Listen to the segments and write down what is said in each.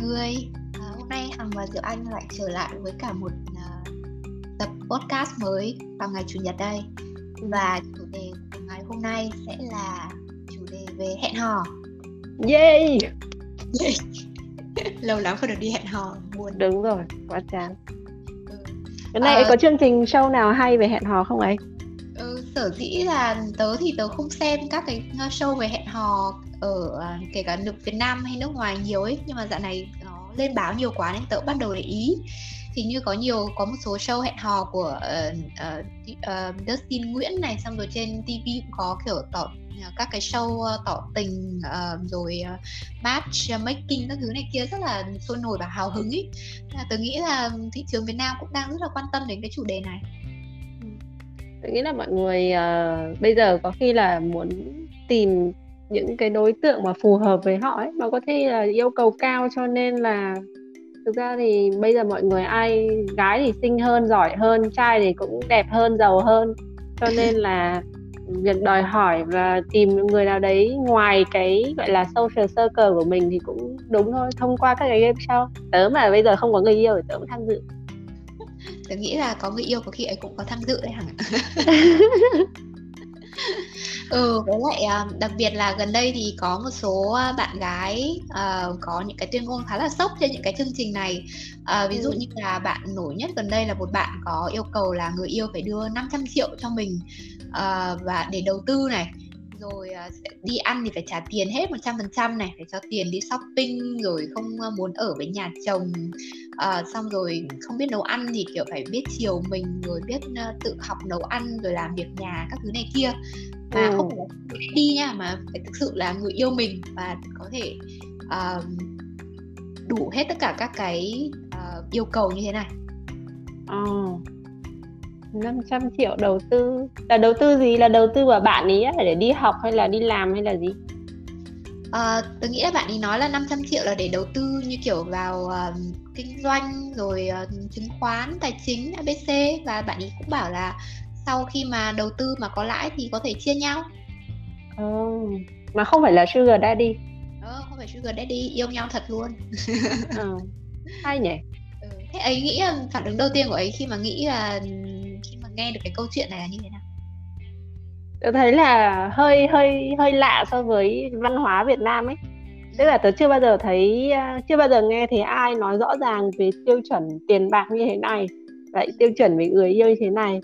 người à, Hôm nay Hằng và Diệu Anh lại trở lại với cả một uh, tập podcast mới vào ngày Chủ nhật đây Và chủ đề của ngày hôm nay sẽ là chủ đề về hẹn hò Yay! Lâu lắm không được đi hẹn hò, buồn Đúng rồi, quá chán ừ. Cái này à... có chương trình show nào hay về hẹn hò không ấy? Ừ, sở dĩ là tớ thì tớ không xem các cái show về hẹn hò ở à, kể cả nước Việt Nam hay nước ngoài nhiều ấy nhưng mà dạo này nó lên báo nhiều quá nên tớ bắt đầu để ý thì như có nhiều có một số show hẹn hò của ờ, ờ, uh, uh, uh, Dustin ờ, Nguyễn này xong rồi trên TV cũng có kiểu tỏ à, các cái show tỏ tình uh, rồi uh, match making các thứ này kia rất là sôi nổi và hào hứng ý. Là tớ nghĩ là thị trường Việt Nam cũng đang rất là quan tâm đến cái chủ đề này. Tôi nghĩ là mọi người uh, bây giờ có khi là muốn tìm những cái đối tượng mà phù hợp với họ ấy mà có thể là yêu cầu cao cho nên là thực ra thì bây giờ mọi người ai gái thì xinh hơn giỏi hơn trai thì cũng đẹp hơn giàu hơn. Cho nên là việc đòi hỏi và tìm người nào đấy ngoài cái gọi là social circle của mình thì cũng đúng thôi thông qua các cái game show. Tớ mà bây giờ không có người yêu thì tớ cũng tham dự. Tớ nghĩ là có người yêu có khi ấy cũng có tham dự đấy hẳn ừ với lại à, đặc biệt là gần đây thì có một số bạn gái uh, có những cái tuyên ngôn khá là sốc trên những cái chương trình này uh, ví dụ ừ. như là bạn nổi nhất gần đây là một bạn có yêu cầu là người yêu phải đưa 500 triệu cho mình uh, và để đầu tư này rồi uh, đi ăn thì phải trả tiền hết 100% này phải cho tiền đi shopping rồi không muốn ở với nhà chồng uh, xong rồi không biết nấu ăn thì kiểu phải biết chiều mình rồi biết uh, tự học nấu ăn rồi làm việc nhà các thứ này kia mà ừ. không phải đi nha mà phải thực sự là người yêu mình và có thể uh, đủ hết tất cả các cái uh, yêu cầu như thế này. Ờ. 500 triệu đầu tư là đầu tư gì là đầu tư vào bạn ý là để đi học hay là đi làm hay là gì à, tôi nghĩ là bạn ấy nói là 500 triệu là để đầu tư như kiểu vào uh, kinh doanh rồi uh, chứng khoán tài chính abc và bạn ấy cũng bảo là sau khi mà đầu tư mà có lãi thì có thể chia nhau ừ. mà không phải là sugar daddy ờ, không phải sugar daddy yêu nhau thật luôn ừ. hay nhỉ ừ. thế ấy nghĩ là phản ứng đầu tiên của ấy khi mà nghĩ là nghe được cái câu chuyện này là như thế nào? Tôi thấy là hơi hơi hơi lạ so với văn hóa Việt Nam ấy. Tức là tớ chưa bao giờ thấy à, chưa bao giờ nghe thấy ai nói rõ ràng về tiêu chuẩn tiền bạc như thế này vậy tiêu chuẩn về người yêu như thế này.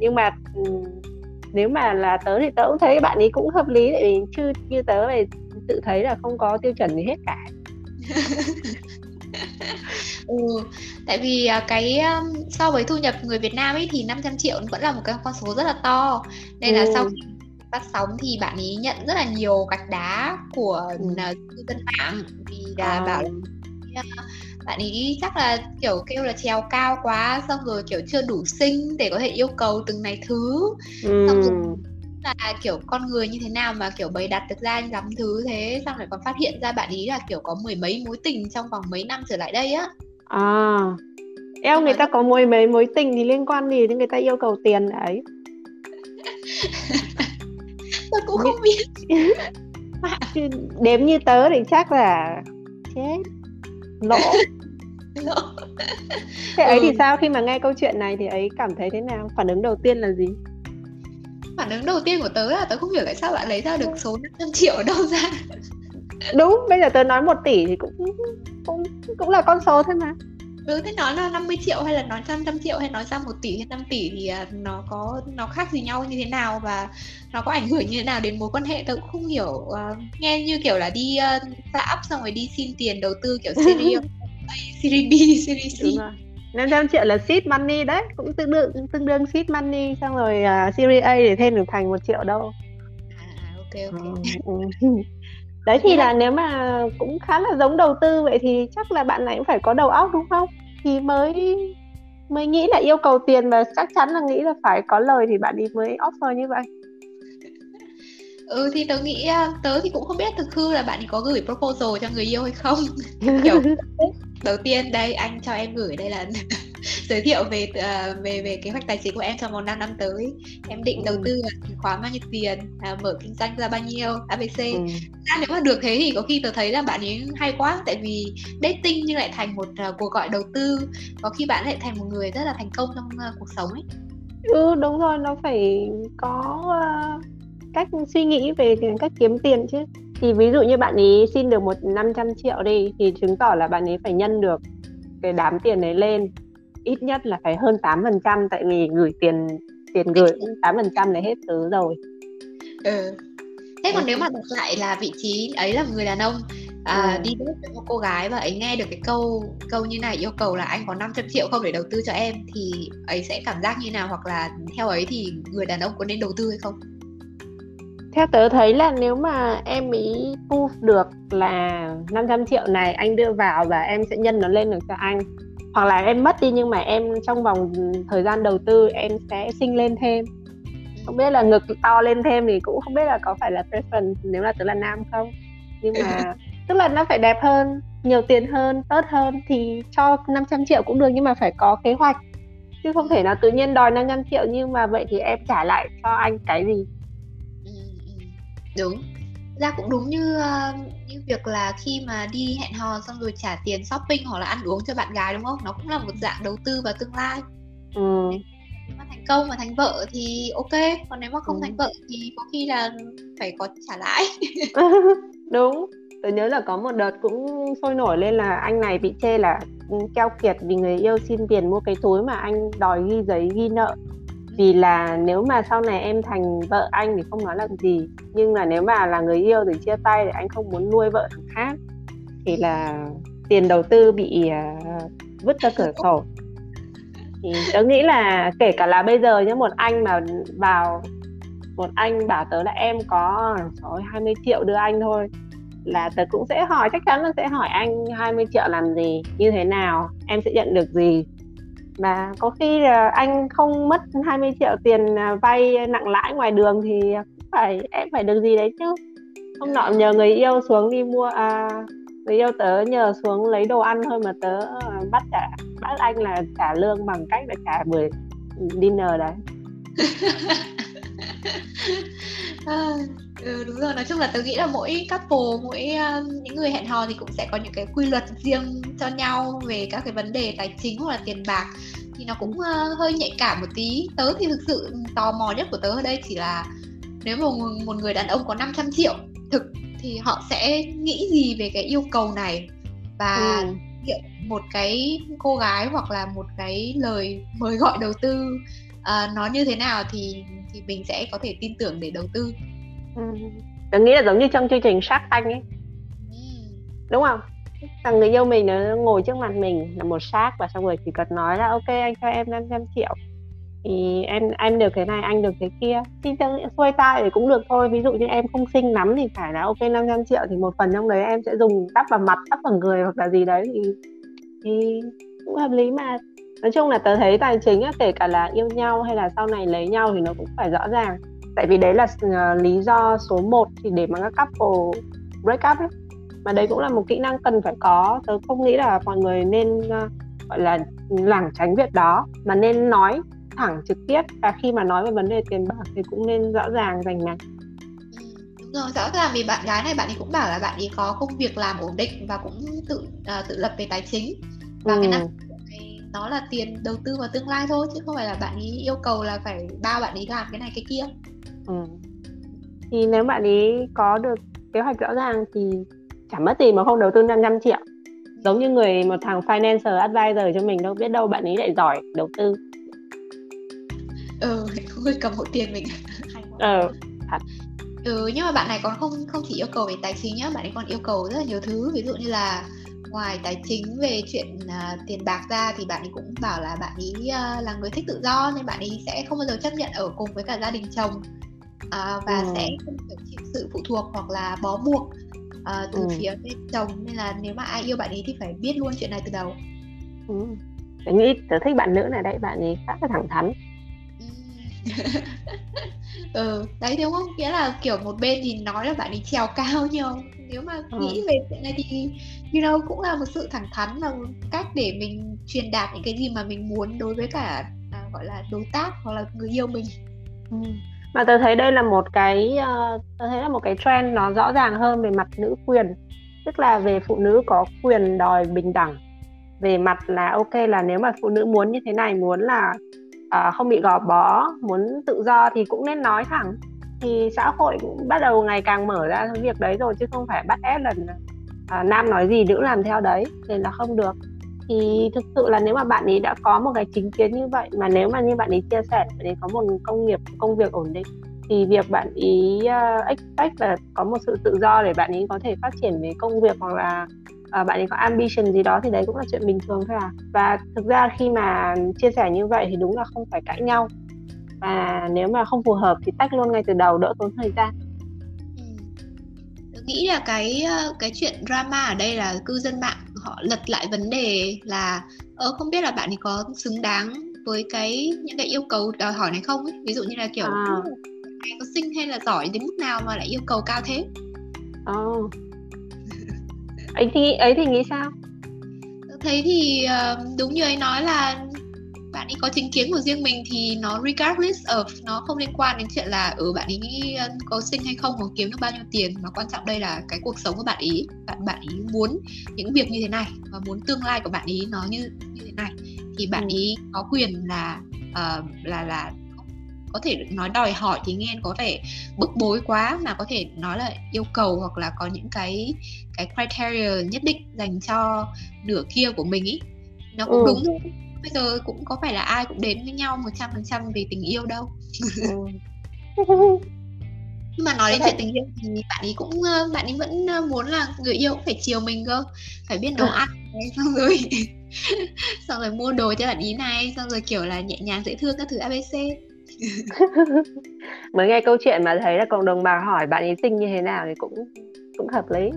Nhưng mà nếu mà là tớ thì tớ cũng thấy bạn ấy cũng hợp lý tại vì chứ như tớ thì tự thấy là không có tiêu chuẩn gì hết cả ừ, tại vì à, cái so với thu nhập người Việt Nam ấy thì 500 triệu vẫn là một cái con số rất là to nên là ừ. sau khi phát sóng thì bạn ấy nhận rất là nhiều gạch đá của ừ. cư dân mạng vì là à. bảo là bạn ấy chắc là kiểu kêu là trèo cao quá xong rồi kiểu chưa đủ xinh để có thể yêu cầu từng này thứ ừ. xong rồi là kiểu con người như thế nào mà kiểu bày đặt được ra lắm thứ thế xong lại còn phát hiện ra bạn ý là kiểu có mười mấy mối tình trong vòng mấy năm trở lại đây á. À eo người ta có mười mấy mối tình thì liên quan gì đến người ta yêu cầu tiền ấy tôi cũng không biết. Đếm như tớ thì chắc là chết. Lỗ. Lỗ. Thế ấy ừ. thì sao? Khi mà nghe câu chuyện này thì ấy cảm thấy thế nào? Phản ứng đầu tiên là gì phản ứng đầu tiên của tớ là tớ không hiểu tại sao bạn lấy ra được số 500 triệu ở đâu ra. Đúng bây giờ tớ nói 1 tỷ thì cũng cũng cũng là con số thôi mà. Ừ thế nói là 50 triệu hay là nói trăm trăm triệu hay nói ra một tỷ hay 5 tỷ thì à, nó có nó khác gì nhau như thế nào và nó có ảnh hưởng như thế nào đến mối quan hệ? Tôi cũng không hiểu uh, nghe như kiểu là đi uh, up xong rồi đi xin tiền đầu tư kiểu series series B series C 500 triệu là seed money đấy cũng tương đương tương đương seed money xong rồi uh, series A để thêm được thành một triệu đâu à, à ok ok. Ừ, ừ. đấy thì là nếu mà cũng khá là giống đầu tư vậy thì chắc là bạn này cũng phải có đầu óc đúng không? Thì mới mới nghĩ là yêu cầu tiền và chắc chắn là nghĩ là phải có lời thì bạn đi mới offer như vậy. Ừ thì tớ nghĩ à, tớ thì cũng không biết thực hư là bạn ấy có gửi proposal cho người yêu hay không. Kiểu đầu tiên đây anh cho em gửi đây là giới thiệu về uh, về về kế hoạch tài chính của em trong vòng 5 năm tới. Em định đầu ừ. tư vào chứng khoán bao nhiêu tiền uh, mở kinh doanh ra bao nhiêu abc ừ. à, nếu mà được thế thì có khi tớ thấy là bạn ấy hay quá tại vì dating nhưng lại thành một uh, cuộc gọi đầu tư. Có khi bạn lại thành một người rất là thành công trong uh, cuộc sống ấy. Ừ đúng rồi nó phải có uh, cách suy nghĩ về cách kiếm tiền chứ thì ví dụ như bạn ấy xin được một 500 triệu đi thì chứng tỏ là bạn ấy phải nhân được cái đám tiền đấy lên ít nhất là phải hơn 8% tại vì gửi tiền tiền gửi 8% là hết thứ rồi. Ừ. Thế còn nếu mà đặt lại là vị trí ấy là người đàn ông à, ừ. đi đến với một cô gái và ấy nghe được cái câu câu như này yêu cầu là anh có 500 triệu không để đầu tư cho em thì ấy sẽ cảm giác như nào hoặc là theo ấy thì người đàn ông có nên đầu tư hay không? Theo tớ thấy là nếu mà em ý proof được là 500 triệu này anh đưa vào và em sẽ nhân nó lên được cho anh. Hoặc là em mất đi nhưng mà em trong vòng thời gian đầu tư em sẽ sinh lên thêm. Không biết là ngực to lên thêm thì cũng không biết là có phải là preference nếu là tớ là nam không. Nhưng mà tức là nó phải đẹp hơn nhiều tiền hơn tốt hơn thì cho 500 triệu cũng được nhưng mà phải có kế hoạch. Chứ không thể nào tự nhiên đòi 500 triệu nhưng mà vậy thì em trả lại cho anh cái gì đúng. Ra cũng đúng như uh, như việc là khi mà đi hẹn hò xong rồi trả tiền shopping hoặc là ăn uống cho bạn gái đúng không? Nó cũng là một dạng đầu tư vào tương lai. Ừ. nếu mà thành công và thành vợ thì ok còn nếu mà không ừ. thành vợ thì có khi là phải có trả lãi. Đúng. Tôi nhớ là có một đợt cũng sôi nổi lên là anh này bị chê là keo kiệt vì người yêu xin tiền mua cái túi mà anh đòi ghi giấy ghi nợ vì là nếu mà sau này em thành vợ anh thì không nói làm gì nhưng là nếu mà là người yêu thì chia tay thì anh không muốn nuôi vợ thằng khác. Thì là tiền đầu tư bị uh, vứt ra cửa sổ. Thì tớ nghĩ là kể cả là bây giờ nhé một anh mà vào một anh bảo tớ là em có trời 20 triệu đưa anh thôi là tớ cũng sẽ hỏi chắc chắn là sẽ hỏi anh 20 triệu làm gì như thế nào em sẽ nhận được gì mà có khi là anh không mất 20 triệu tiền à, vay nặng lãi ngoài đường thì cũng phải em phải được gì đấy chứ. Không nọ nhờ người yêu xuống đi mua à, người yêu tớ nhờ xuống lấy đồ ăn thôi mà tớ à, bắt cả bắt anh là trả lương bằng cách là trả buổi dinner đấy. ừ, đúng rồi. Nói chung là tớ nghĩ là mỗi couple mỗi uh, những người hẹn hò thì cũng sẽ có những cái quy luật riêng cho nhau về các cái vấn đề tài chính hoặc là tiền bạc. Thì nó cũng uh, hơi nhạy cảm một tí. Tớ thì thực sự tò mò nhất của tớ ở đây chỉ là nếu mà một, một người đàn ông có 500 triệu thực thì họ sẽ nghĩ gì về cái yêu cầu này? Và ừ. một cái cô gái hoặc là một cái lời mời gọi đầu tư uh, nó như thế nào thì thì mình sẽ có thể tin tưởng để đầu tư ừ. Nghĩ là giống như trong chương trình Shark Tank ấy. Ừ. đúng không? Thằng người yêu mình nó ngồi trước mặt mình là một xác và xong rồi chỉ cần nói là ok anh cho em 500 triệu. Thì em em được cái này anh được cái kia. Thì xuôi tay thì cũng được thôi. Ví dụ như em không xinh lắm thì phải là ok 500 triệu. Thì một phần trong đấy em sẽ dùng đắp vào mặt đắp vào người hoặc là gì đấy thì thì cũng hợp lý mà. Nói chung là tớ thấy tài chính á, kể cả là yêu nhau hay là sau này lấy nhau thì nó cũng phải rõ ràng tại vì đấy là uh, lý do số 1 thì để mà các couple break up ấy, mà đấy cũng là một kỹ năng cần phải có. Tớ không nghĩ là mọi người nên uh, gọi là lảng tránh việc đó. Mà nên nói thẳng trực tiếp. Và khi mà nói về vấn đề tiền bạc thì cũng nên rõ ràng rành mạch. Rồi. Rõ ràng vì bạn gái này bạn ấy cũng bảo là bạn ấy có công việc làm ổn định và cũng tự uh, tự lập về tài chính. Và ừ. cái năng nó là tiền đầu tư vào tương lai thôi chứ không phải là bạn ấy yêu cầu là phải bao bạn ấy làm cái này cái kia ừ. thì nếu bạn ấy có được kế hoạch rõ ràng thì chẳng mất gì mà không đầu tư 500 triệu. Giống như người một thằng financial advisor cho mình đâu biết đâu bạn ấy lại giỏi đầu tư. Ừ không người cầm hộ tiền mình. Ờ. Thật ừ nhưng mà bạn này còn không không chỉ yêu cầu về tài chính nhá bạn ấy còn yêu cầu rất là nhiều thứ. Ví dụ như là ngoài tài chính về chuyện uh, tiền bạc ra thì bạn ấy cũng bảo là bạn ấy uh, là người thích tự do nên bạn ấy sẽ không bao giờ chấp nhận ở cùng với cả gia đình chồng uh, và ừ. sẽ không kiểu chịu sự phụ thuộc hoặc là bó buộc uh, từ ừ. phía bên chồng nên là nếu mà ai yêu bạn ấy thì phải biết luôn chuyện này từ đầu ừ. Tớ nghĩ tớ thích bạn nữ này đấy bạn ấy khá là thẳng thắn ừ đấy đúng không nghĩa là kiểu một bên thì nói là bạn ấy trèo cao nhiều nếu mà ừ. nghĩ về chuyện này thì you know cũng là một sự thẳng thắn và một cách để mình truyền đạt những cái gì mà mình muốn đối với cả à, gọi là đối tác hoặc là người yêu mình ừ mà tôi thấy đây là một cái ờ, uh, tôi thấy là một cái trend nó rõ ràng hơn về mặt nữ quyền. Tức là về phụ nữ có quyền đòi bình đẳng. Về mặt là ok là nếu mà phụ nữ muốn như thế này muốn là uh, không bị gò bó muốn tự do thì cũng nên nói thẳng. Thì xã hội cũng bắt đầu ngày càng mở ra cái việc đấy rồi chứ không phải bắt ép lần uh, nam nói gì nữ làm theo đấy. Thì là không được thì thực sự là nếu mà bạn ấy đã có một cái chính kiến như vậy mà nếu mà như bạn ấy chia sẻ bạn ấy có một công nghiệp công việc ổn định thì việc bạn ý uh, ờ, expect là có một sự tự do để bạn ấy có thể phát triển về công việc hoặc là uh, bạn ấy có ambition gì đó thì đấy cũng là chuyện bình thường thôi à. Và thực ra khi mà chia sẻ như vậy thì đúng là không phải cãi nhau. Và nếu mà không phù hợp thì tách luôn ngay từ đầu đỡ tốn thời gian. Ừ. nghĩ là cái ờ, cái chuyện drama ở đây là cư dân mạng họ lật lại vấn đề là ơ không biết là bạn ấy có xứng đáng với cái những cái yêu cầu đòi hỏi này không ấy? Ví dụ như là kiểu à. có xinh hay là giỏi đến mức nào mà lại yêu cầu cao thế? Oh ấy thì ấy thì nghĩ sao? Thấy thì uh, đúng như ấy nói là bạn ấy có chính kiến của riêng mình thì nó regardless of nó không liên quan đến chuyện là ở ừ, bạn ấy ờ, có sinh hay không hoặc kiếm được bao nhiêu tiền mà quan trọng đây là cái cuộc sống của bạn ấy bạn bạn ấy muốn những việc như thế này và muốn tương lai của bạn ấy nó như như thế này thì bạn ừ. ấy có quyền là uh, là là có thể nói đòi hỏi thì nghe có vẻ bức bối quá mà có thể nói là yêu cầu hoặc là có những cái cái criteria nhất định dành cho nửa kia của mình ý nó cũng ừ. đúng bây giờ cũng có phải là ai cũng đến với nhau một trăm phần trăm vì tình yêu đâu. Ừ. nhưng mà nói đến chuyện tình yêu thì bạn ấy cũng ờ, bạn ấy vẫn ờ, muốn là người yêu cũng phải chiều mình cơ. Phải biết nấu ừ. ăn xong rồi xong rồi mua đồ cho bạn ý này xong rồi kiểu là nhẹ nhàng dễ thương các thứ abc mới nghe câu chuyện mà thấy là cộng đồng bà hỏi bạn ấy sinh như thế nào thì cũng cũng hợp lý.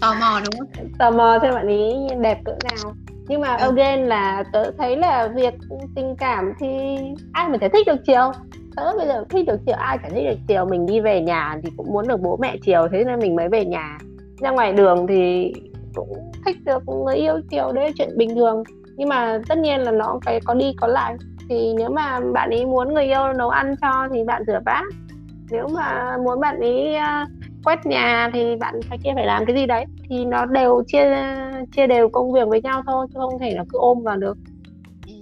Tò mò đúng không? Tò mò xem bạn ấy đẹp cỡ nào nhưng mà ừ. again là tớ thấy là việc tình cảm thì ai mà thể thích được chiều tớ bây giờ thích được chiều ai chả thích được chiều mình đi về nhà thì cũng muốn được bố mẹ chiều thế nên mình mới về nhà. Ra ngoài đường thì cũng thích được người yêu chiều đấy là chuyện bình thường. Nhưng mà tất nhiên là nó cái có đi có lại. Thì nếu mà bạn ấy muốn người yêu nấu ăn cho thì bạn rửa bát. Nếu mà muốn bạn ấy uh, quét nhà thì bạn phải kia phải làm cái gì đấy thì nó đều chia chia đều công việc với nhau thôi chứ không thể là cứ ôm vào được ừ.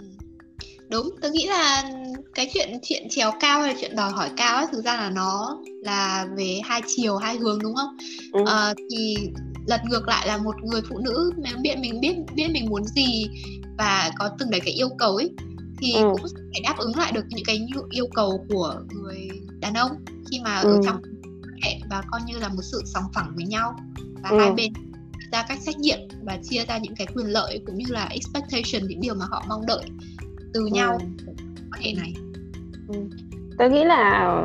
đúng tôi nghĩ là cái chuyện chuyện trèo cao hay chuyện đòi hỏi cao ấy thực ra là nó là về hai chiều hai hướng đúng không ừ. à, thì lật ngược lại là một người phụ nữ mình biết mình biết biết mình muốn gì và có từng đấy cái yêu cầu ấy thì ừ. cũng phải đáp ứng lại được những cái yêu cầu của người đàn ông khi mà ừ. ở trong hệ và coi như là một sự sòng phẳng với nhau và ừ. hai bên ra cách trách nhiệm và chia ra những cái quyền lợi cũng như là expectation những điều mà họ mong đợi từ ừ. nhau quan hệ này ừ. tôi nghĩ là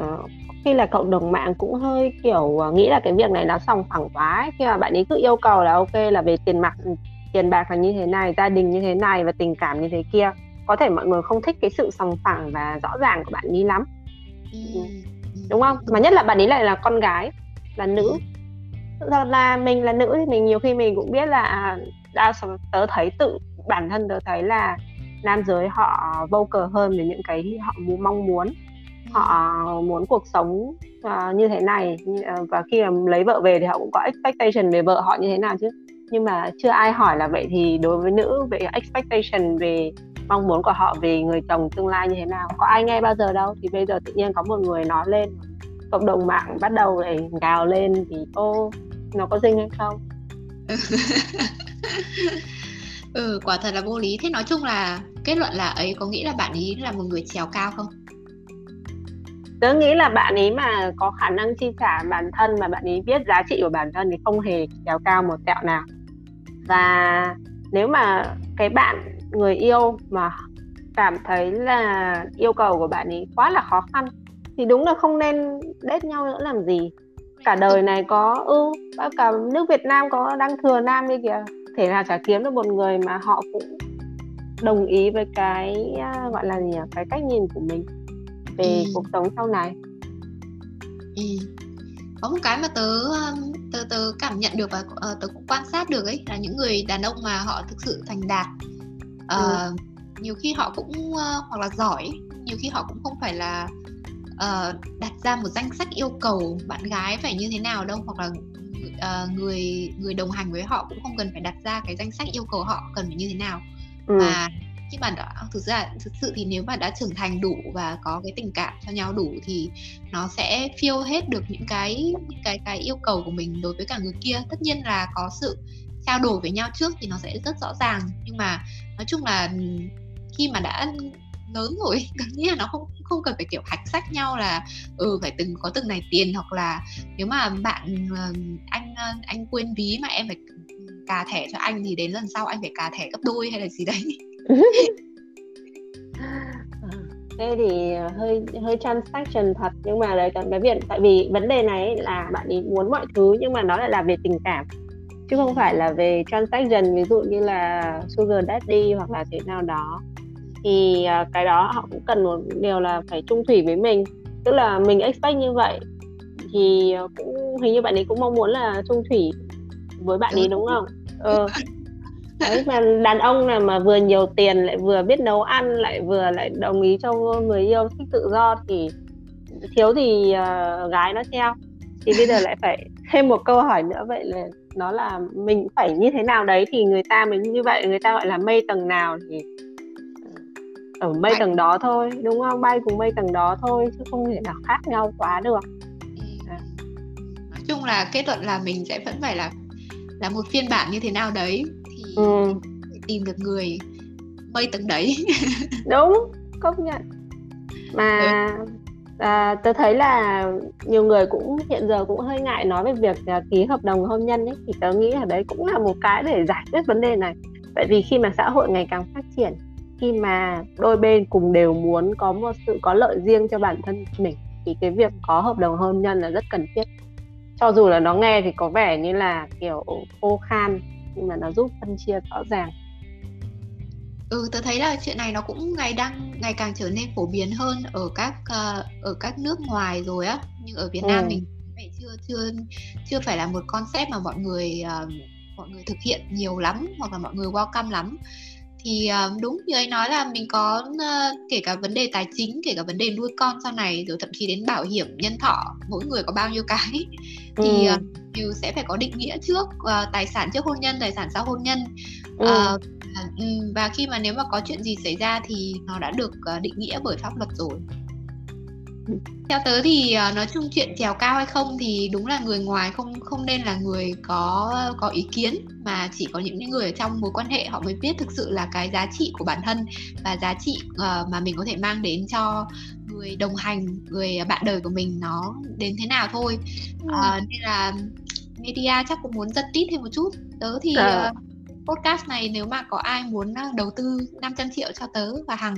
khi là cộng đồng mạng cũng hơi kiểu ờ, nghĩ là cái việc này nó sòng phẳng quá ấy. khi mà bạn ấy cứ yêu cầu là ok là về tiền mặt tiền bạc là như thế này gia đình như thế này và tình cảm như thế kia có thể mọi người không thích cái sự sòng phẳng và rõ ràng của bạn ấy lắm ừ. Đúng không? Mà nhất là bạn ấy lại là con gái là nữ. Thực ra là mình là nữ thì mình nhiều khi mình cũng biết là à, đa số tớ thấy tự bản thân tớ thấy là nam giới họ vocal hơn về những cái họ muốn mong muốn. Họ muốn cuộc sống uh, như thế này uh, và khi mà lấy vợ về thì họ cũng có expectation về vợ họ như thế nào chứ. Nhưng mà chưa ai hỏi là vậy thì đối với nữ về expectation về mong muốn của họ về người chồng tương lai như thế nào. Có ai nghe bao giờ đâu thì bây giờ tự nhiên có một người nói lên cộng đồng mạng bắt đầu để gào lên thì ô nó có dinh hay không? Ừ quả thật là vô lý. Thế nói chung là kết luận là ấy có nghĩ là bạn ấy là một người trèo cao không? Tớ nghĩ là bạn ấy mà có khả năng chi trả bản thân mà bạn ấy biết giá trị của bản thân thì không hề trèo cao một tẹo nào. Và nếu mà cái bạn người yêu mà cảm thấy là yêu cầu của bạn ấy quá là khó khăn thì đúng là không nên đết nhau nữa làm gì cả đời này có ư ừ, cả nước Việt Nam có đang thừa nam đi kìa thể nào chả kiếm được một người mà họ cũng đồng ý với cái à, gọi là gì nhỉ cái cách nhìn của mình về ừ. cuộc sống sau này ừ. có một cái mà tớ tớ tớ cảm nhận được và uh, tớ cũng quan sát được ấy là những người đàn ông mà họ thực sự thành đạt uh, nhiều khi họ cũng uh, hoặc là giỏi nhiều khi họ cũng không phải là uh, đặt ra một danh sách yêu cầu bạn gái phải như thế nào đâu hoặc là uh, người người đồng hành với họ cũng không cần phải đặt ra cái danh sách yêu cầu họ cần phải như thế nào. Ừ. mà khi mà đã thực ra thực sự thì nếu mà đã trưởng thành đủ và có cái tình cảm cho nhau đủ thì nó sẽ phiêu hết được những cái những cái cái yêu cầu của mình đối với cả người kia. Tất nhiên là có sự trao đổi với nhau trước thì nó sẽ rất rõ ràng. Nhưng mà nói chung là ừ, khi mà đã lớn rồi, có nghĩa là nó không không cần phải, kiểu, hạch sách nhau là ừ phải từng, có từng này tiền hoặc là nếu mà bạn ờ, anh ờ, anh quên ví mà em phải ừ, cà thẻ cho anh thì đến lần sau anh phải cà thẻ gấp đôi hay là gì đấy. Thế thì hơi hơi transaction thật, nhưng mà đấy cái việc tại vì vấn đề này là bạn ấy muốn mọi thứ nhưng mà nó lại là về tình cảm chứ không phải là về transaction ví dụ như là sugar daddy hoặc là thế nào đó. Thì à, cái đó họ cũng cần một điều là phải trung thủy với mình. Tức là mình expect như vậy thì cũng hình như bạn ấy cũng mong muốn là trung thủy với bạn ấy đúng không? Ờ. đấy mà đàn ông là mà vừa nhiều tiền lại vừa biết nấu ăn lại vừa lại đồng ý cho người yêu thích tự do thì thiếu thì uh, gái nó theo. Thì bây giờ lại phải thêm một câu hỏi nữa vậy là nó là mình phải như thế nào đấy thì người ta mới như vậy người ta gọi là mây tầng nào thì ở mây bay. tầng đó thôi đúng không bay cùng mây tầng đó thôi chứ không thể nào khác nhau quá được à. nói chung là kết luận là mình sẽ vẫn phải là là một phiên bản như thế nào đấy thì ừ. tìm được người mây tầng đấy đúng công nhận mà à, tôi thấy là nhiều người cũng hiện giờ cũng hơi ngại nói về việc uh, ký hợp đồng hôn nhân ấy. Thì tớ nghĩ là đấy cũng là một cái để giải quyết vấn đề này. Tại vì khi mà xã hội ngày càng phát triển khi mà đôi bên cùng đều muốn có một sự có lợi riêng cho bản thân mình thì cái việc có hợp đồng hôn nhân là rất cần thiết. Cho dù là nó nghe thì có vẻ như là kiểu khô khan nhưng mà nó giúp phân chia rõ ràng ừ tớ thấy là chuyện này nó cũng ngày đang ngày càng trở nên phổ biến hơn ở các uh, ở các nước ngoài rồi á nhưng ở Việt Nam ừ. mình phải chưa chưa chưa phải là một concept mà mọi người uh, mọi người thực hiện nhiều lắm hoặc là mọi người welcome lắm thì uh, đúng như anh nói là mình có uh, kể cả vấn đề tài chính kể cả vấn đề nuôi con sau này rồi thậm chí đến bảo hiểm nhân thọ mỗi người có bao nhiêu cái. Thì uh, đều sẽ phải có định nghĩa trước tài sản trước hôn nhân tài sản sau hôn nhân. Ừ. và khi mà nếu mà có chuyện gì xảy ra thì nó đã được định nghĩa bởi pháp luật rồi theo tớ thì uh, nói chung chuyện trèo cao hay không thì đúng là người ngoài không không nên là người có có ý kiến mà chỉ có những người ở trong mối quan hệ họ mới biết thực sự là cái giá trị của bản thân và giá trị uh, mà mình có thể mang đến cho người đồng hành người bạn đời của mình nó đến thế nào thôi. Uh, nên là media chắc cũng muốn giật tít thêm một chút. Tớ thì uh, podcast này nếu mà có ai muốn đầu tư 500 triệu cho tớ và hằng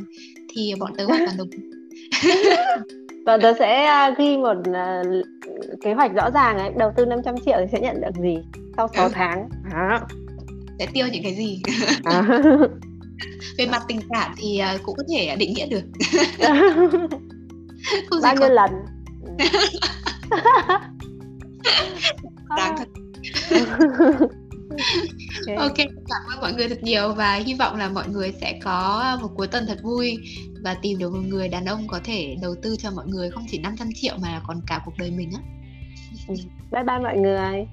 thì bọn tớ hoàn toàn đồng và tớ sẽ à, ghi một uh, kế hoạch rõ ràng ấy. Đầu tư 500 triệu thì sẽ nhận được gì sau 6 ừ. tháng? À. sẽ tiêu những cái gì? À. về mặt tình cảm thì uh, cũng có thể định nghĩa được. Không bao nhiêu lần? Đáng thật ok cảm ơn mọi người thật nhiều và hy vọng là mọi người sẽ có một cuối tuần thật vui và tìm được một người đàn ông có thể đầu tư cho mọi người không chỉ 500 triệu mà còn cả cuộc đời mình á. Ừ. bye bye mọi người